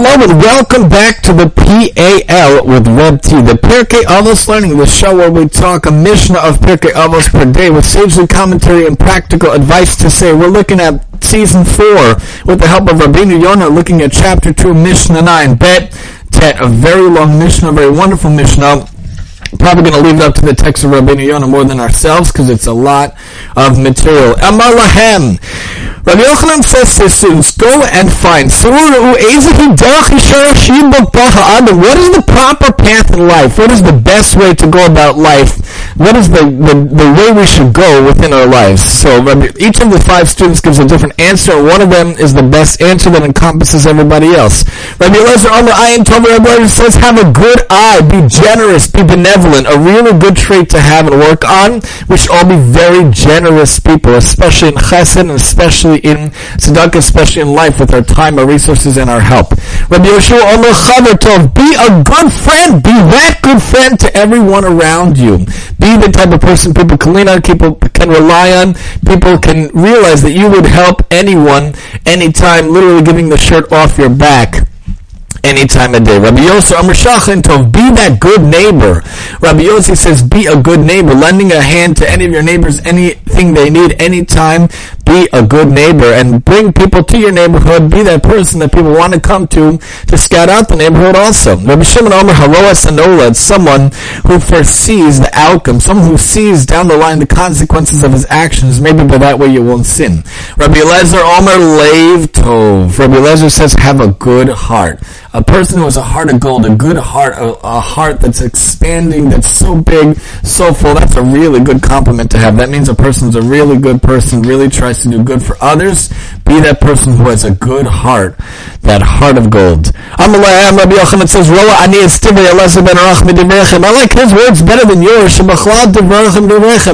Hello and welcome back to the PAL with Reb T, the Pirkei Avos Learning, the show where we talk a Mishnah of Pirkei Avos per day with sagely commentary and practical advice to say. We're looking at season 4 with the help of Rabbeinu Yonah, looking at chapter 2, Mishnah 9, Bet Tet, a very long Mishnah, a very wonderful Mishnah probably going to leave it up to the text of Rabbeinu Yonah more than ourselves because it's a lot of material. Amar Lahem. Rabbi Yochanan says to his students, go and find. What is the proper path in life? What is the best way to go about life? What is the, the, the way we should go within our lives? So each of the five students gives a different answer. One of them is the best answer that encompasses everybody else. Rabbi Elazar Omer Ayin Tomer Rabbi says, have a good eye, be generous, be benevolent. A really good trait to have and work on. We should all be very generous people, especially in chesed and especially in tzedakah, especially in life with our time, our resources, and our help. Rabbi Yeshua Omer Chaver Tov, be a good friend, be that good friend to everyone around you. Be the type of person people can lean on, people can rely on, people can realize that you would help anyone, anytime, literally giving the shirt off your back any time of day. Rabbi Yossi Amr Shachin Tov, be that good neighbor. Rabbi Yossi says, be a good neighbor, lending a hand to any of your neighbors, anything they need, anytime. Be a good neighbor and bring people to your neighborhood. Be that person that people want to come to to scout out the neighborhood also. Rabbi Shimon Omer Haroa Sanola, it's someone who foresees the outcome, someone who sees down the line the consequences of his actions. Maybe by that way you won't sin. Rabbi Lezer Omer Leiv Tov. Rabbi Lezer says, have a good heart a person who has a heart of gold, a good heart, a, a, heart that's expanding, that's so big, so full, that's a really good compliment to have. That means a person's a really good person, really tries to do good for others. Be that person who has a good heart, that heart of gold. I like his words better than yours,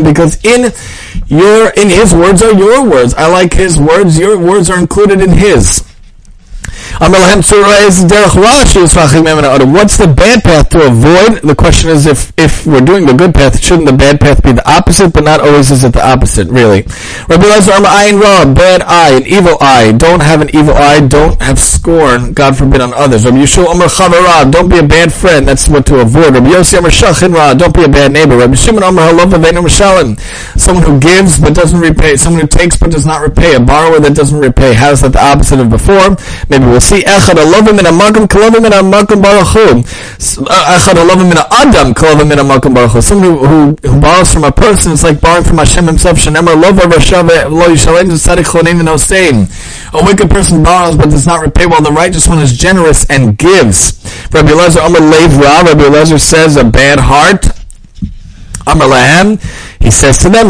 because in your, in his words are your words. I like his words, your words are included in his. What's the bad path to avoid? The question is if, if we're doing the good path, shouldn't the bad path be the opposite? But not always is it the opposite, really. Rabbi Lezer, ayin ra, bad eye, an evil eye. Don't have an evil eye. Don't have scorn, God forbid, on others. Rabbi Yeshua Omer Chavara, don't be a bad friend. That's what to avoid. Rabbi Yossi Omer Shachin ra, don't be a bad neighbor. Rabbi Shimon Omer Halov Avenu Mishalim, someone who gives but doesn't repay. Someone who takes but does not repay. A borrower that doesn't repay. How is that the opposite of before? Maybe we'll see echad alovim min amakim kalovim min amakim baruchu. Uh, echad alovim min adam kalovim min amakim baruchu. Someone who, who, borrows from a person is like borrowing from Hashem himself. Shenemar lova rashave lo yishalem tzadik chonim v'nosein. A wicked person borrows but does not repay, while the righteous one is generous and gives. Rabbi Elazar Amar Leiv Ra. Rabbi Elazar says a bad heart. Amar. He says to them,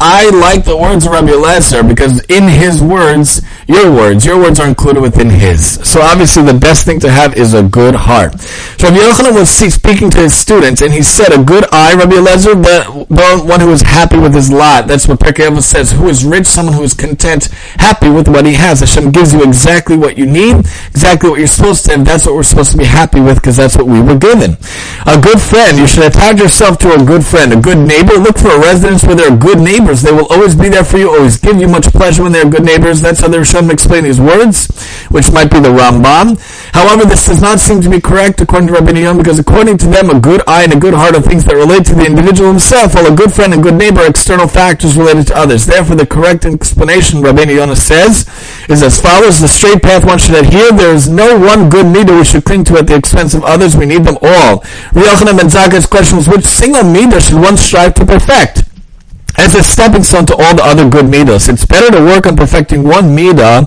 I like the words of Rabbi Eliezer because in his words, your words, your words are included within his. So obviously the best thing to have is a good heart. So Rabbi Yochanan was speaking to his students and he said, a good eye, Rabbi Eliezer, the, one who is happy with his lot. That's what Pirkei says. Who is rich? Someone who is content, happy with what he has. Hashem gives you exactly what you need, exactly what you're supposed to. That's what we're supposed to be happy with because that's what we were given. A good friend. You should attach yourself to a good friend, a good neighbor. Look for a residence where there are good neighbors. They will always be there for you, always give you much pleasure when they are good neighbors. That's how the Rishonim explain these words, which might be the Rambam. However, this does not seem to be correct according to Rabbi Yonah, because according to them, a good eye and a good heart are things that relate to the individual himself, while a good friend and good neighbor are external factors related to others. Therefore, the correct explanation, Rabbi Yonah says, is as follows. The straight path one should adhere. There is no one good leader we should cling to at the expense of others. We need them all. Yochanan ben Zakai's question was, which single midah should one strive to perfect? As a stepping stone to all the other good midas. It's better to work on perfecting one midah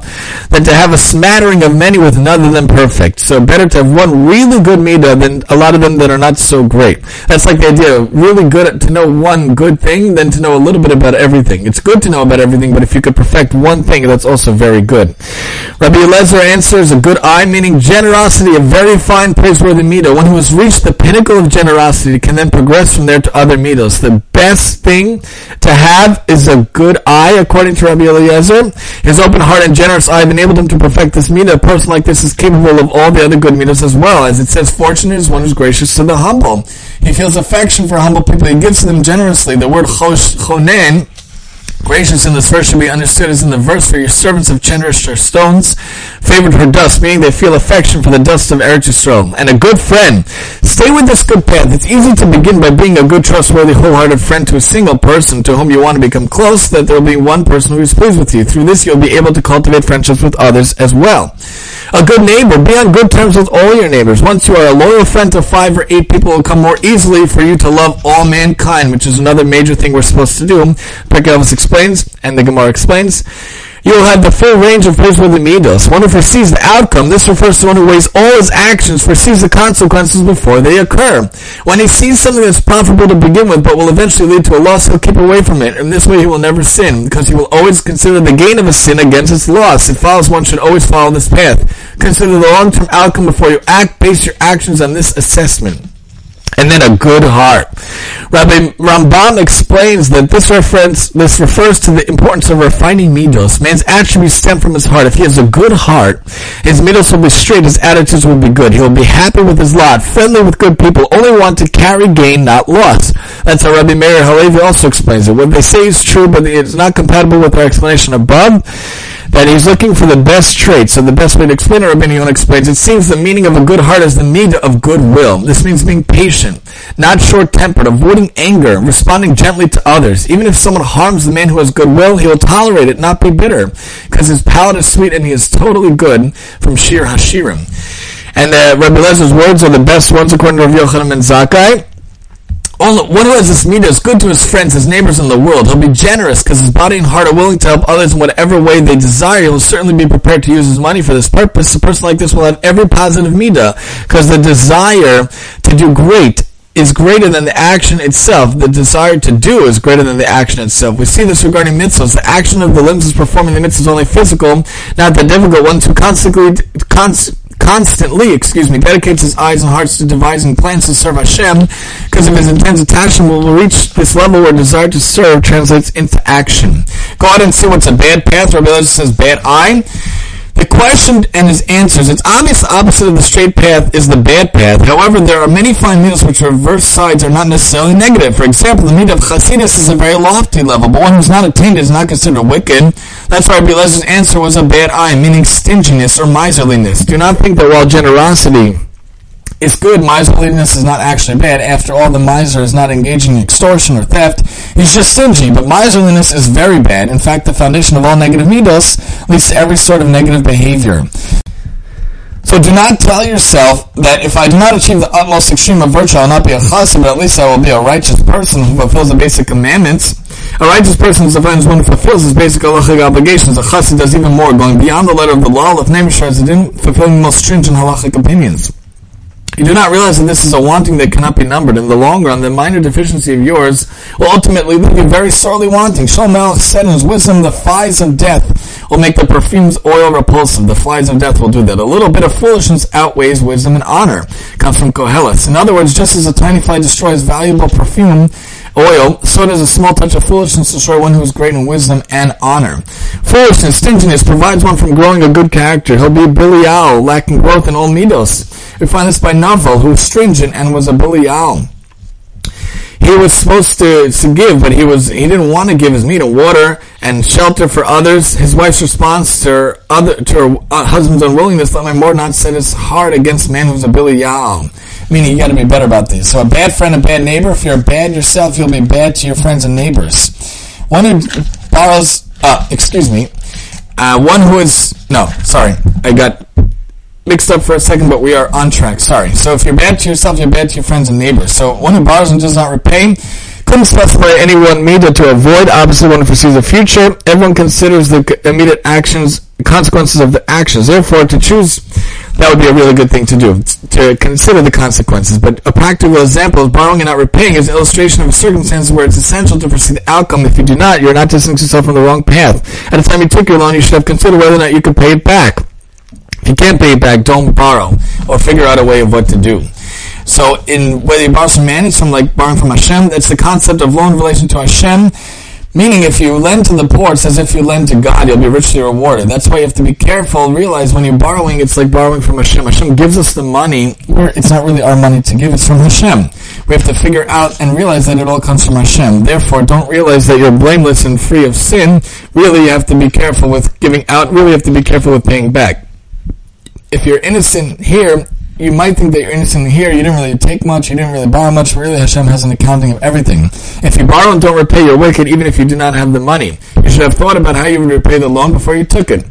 than to have a smattering of many with none of them perfect. So better to have one really good midah than a lot of them that are not so great. That's like the idea of really good to know one good thing than to know a little bit about everything. It's good to know about everything, but if you could perfect one thing, that's also very good. Rabbi Eliezer answers a good eye, meaning generosity, a very fine, praiseworthy midah. One who has reached the pinnacle of generosity can then progress from there to other midos. The best thing to have is a good eye, according to Rabbi Eliezer. His open heart and generous eye have enabled him to perfect this midah. A person like this is capable of all the other good midas as well. As it says, fortunate is one who's gracious to the humble. He feels affection for humble people. He gives to them generously. The word chonen Gracious in this verse should be understood as in the verse where your servants have cherished her stones, favored her dust, meaning they feel affection for the dust of Eretz Yisrael. And a good friend. Stay with this good path. It's easy to begin by being a good, trustworthy, wholehearted friend to a single person to whom you want to become close, that there will be one person who is pleased with you. Through this, you'll be able to cultivate friendships with others as well. A good neighbor. Be on good terms with all your neighbors. Once you are a loyal friend to five or eight people, it will come more easily for you to love all mankind, which is another major thing we're supposed to do. Pirkei explains, and the Gemara explains, you will have the full range of praiseworthy midos. One who foresees the outcome, this refers to one who weighs all his actions, foresees the consequences before they occur. When he sees something that's profitable to begin with, but will eventually lead to a loss, he'll keep away from it. In this way, he will never sin, because he will always consider the gain of a sin against its loss. It follows one should always follow this path. Consider the long-term outcome before you act. Base your actions on this assessment and then a good heart. Rabbi Rambam explains that this reference this refers to the importance of refining midos. Man's attributes stem from his heart. If he has a good heart, his midos will be straight, his attitudes will be good. He will be happy with his lot, friendly with good people, only want to carry gain, not loss. That's how Rabbi Meir Halevi also explains it. What they say is true, but it's not compatible with our explanation above that he's looking for the best traits. So the best way to explain it, Rabbi Yonah explains, it seems the meaning of a good heart is the meaning of goodwill. This means being patient, not short-tempered, avoiding anger, responding gently to others. Even if someone harms the man who has goodwill, he will tolerate it, not be bitter, because his palate is sweet and he is totally good from Shir Hashirim. And uh, Rabbi Lezer's words are the best ones according to Rav Yochanan ben Zakkai. All, one who has this midah is good to his friends, his neighbors in the world. He'll be generous because his body and heart are willing to help others in whatever way they desire. He will certainly be prepared to use his money for this purpose. A person like this will have every positive midah because the desire to do great is greater than the action itself. The desire to do is greater than the action itself. We see this regarding mitzvahs. The action of the limbs is performing the mitzvahs is only physical, not the difficult ones who constantly, constantly constantly, excuse me, dedicates his eyes and hearts to devising plans to serve Hashem, because of his intense attachment will reach this level where desire to serve translates into action. Go out and see what's a bad path. Rabbi Elazar says bad eye. The question and his answers. It's obvious the opposite of the straight path is the bad path. However, there are many fine midos which reverse sides are not necessarily negative. For example, the midah of chasidus is a very lofty level, but one who's not attained is not considered wicked. That's why Rabbi answer was a bad eye, meaning stinginess or miserliness. Do not think that while generosity it's good. Miserliness is not actually bad. After all, the miser is not engaging in extortion or theft. He's just stingy. But miserliness is very bad. In fact, the foundation of all negative midos leads to every sort of negative behavior. So do not tell yourself that if I do not achieve the utmost extreme of virtue, I will not be a chassid, but at least I will be a righteous person who fulfills the basic commandments. A righteous person is defined as one who fulfills his basic halachic obligations. A chassid does even more, going beyond the letter of the law of Nemeshar, fulfilling the most stringent halachic opinions. You do not realize that this is a wanting that cannot be numbered. In the long run, the minor deficiency of yours will ultimately leave you very sorely wanting. Shlomo said in his wisdom, the flies of death will make the perfume's oil repulsive. The flies of death will do that. A little bit of foolishness outweighs wisdom and honor. Comes from Koheles. In other words, just as a tiny fly destroys valuable perfume, oil, so does a small touch of foolishness destroy one who is great in wisdom and honor. Foolishness, stinginess, provides one from growing a good character. He'll be a Bilial, lacking growth in all midos. We find this by Naval, who was stringent and was a Bilial. He was supposed to, to give, but he was he didn't want to give his meat and water and shelter for others. His wife's response to her, other, to her uh, husband's unwillingness, let my more not set his heart against man who's a Bilial meaning you got to be better about this. So a bad friend, a bad neighbor. If you're bad yourself, you'll be bad to your friends and neighbors. One who borrows, uh, excuse me, uh, one who is no, sorry, I got mixed up for a second, but we are on track. Sorry. So if you're bad to yourself, you're bad to your friends and neighbors. So one who borrows and does not repay couldn't specify any one midah to avoid. Obviously, one foresees the future. Everyone considers the immediate actions, consequences of the actions. Therefore, to choose that would be a really good thing to do, to consider the consequences. But a practical example of borrowing and not repaying is an illustration of a circumstance where it's essential to foresee the outcome. If you do not, you're not distancing yourself from the wrong path. At the time you took your loan, you should have considered whether or not you could pay it back. If you can't pay it back, don't borrow, or figure out a way of what to do. So, in whether you borrow from man, it's from like borrowing from Hashem. That's the concept of loan relation to Hashem Meaning, if you lend to the poor, it's as if you lend to God, you'll be richly rewarded. That's why you have to be careful. Realize when you're borrowing, it's like borrowing from Hashem. Hashem gives us the money, it's not really our money to give, it's from Hashem. We have to figure out and realize that it all comes from Hashem. Therefore, don't realize that you're blameless and free of sin. Really, you have to be careful with giving out. Really, you have to be careful with paying back. If you're innocent here, you might think that you're innocent here, you didn't really take much, you didn't really borrow much, really Hashem has an accounting of everything. If you borrow and don't repay, you're wicked even if you do not have the money. You should have thought about how you would repay the loan before you took it.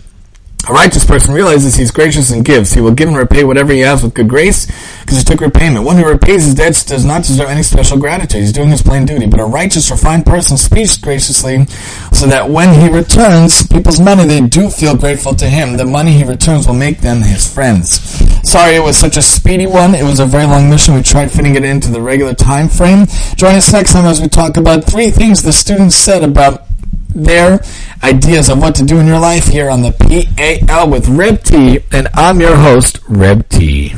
A righteous person realizes he's gracious and gives. He will give and repay whatever he has with good grace because he took repayment. One who repays his debts does not deserve any special gratitude. He's doing his plain duty. But a righteous, refined person speaks graciously so that when he returns people's money, they do feel grateful to him. The money he returns will make them his friends. Sorry it was such a speedy one. It was a very long mission. We tried fitting it into the regular time frame. Join us next time as we talk about three things the students said about their ideas of what to do in your life here on the PAL with Reb T, and I'm your host, Reb T.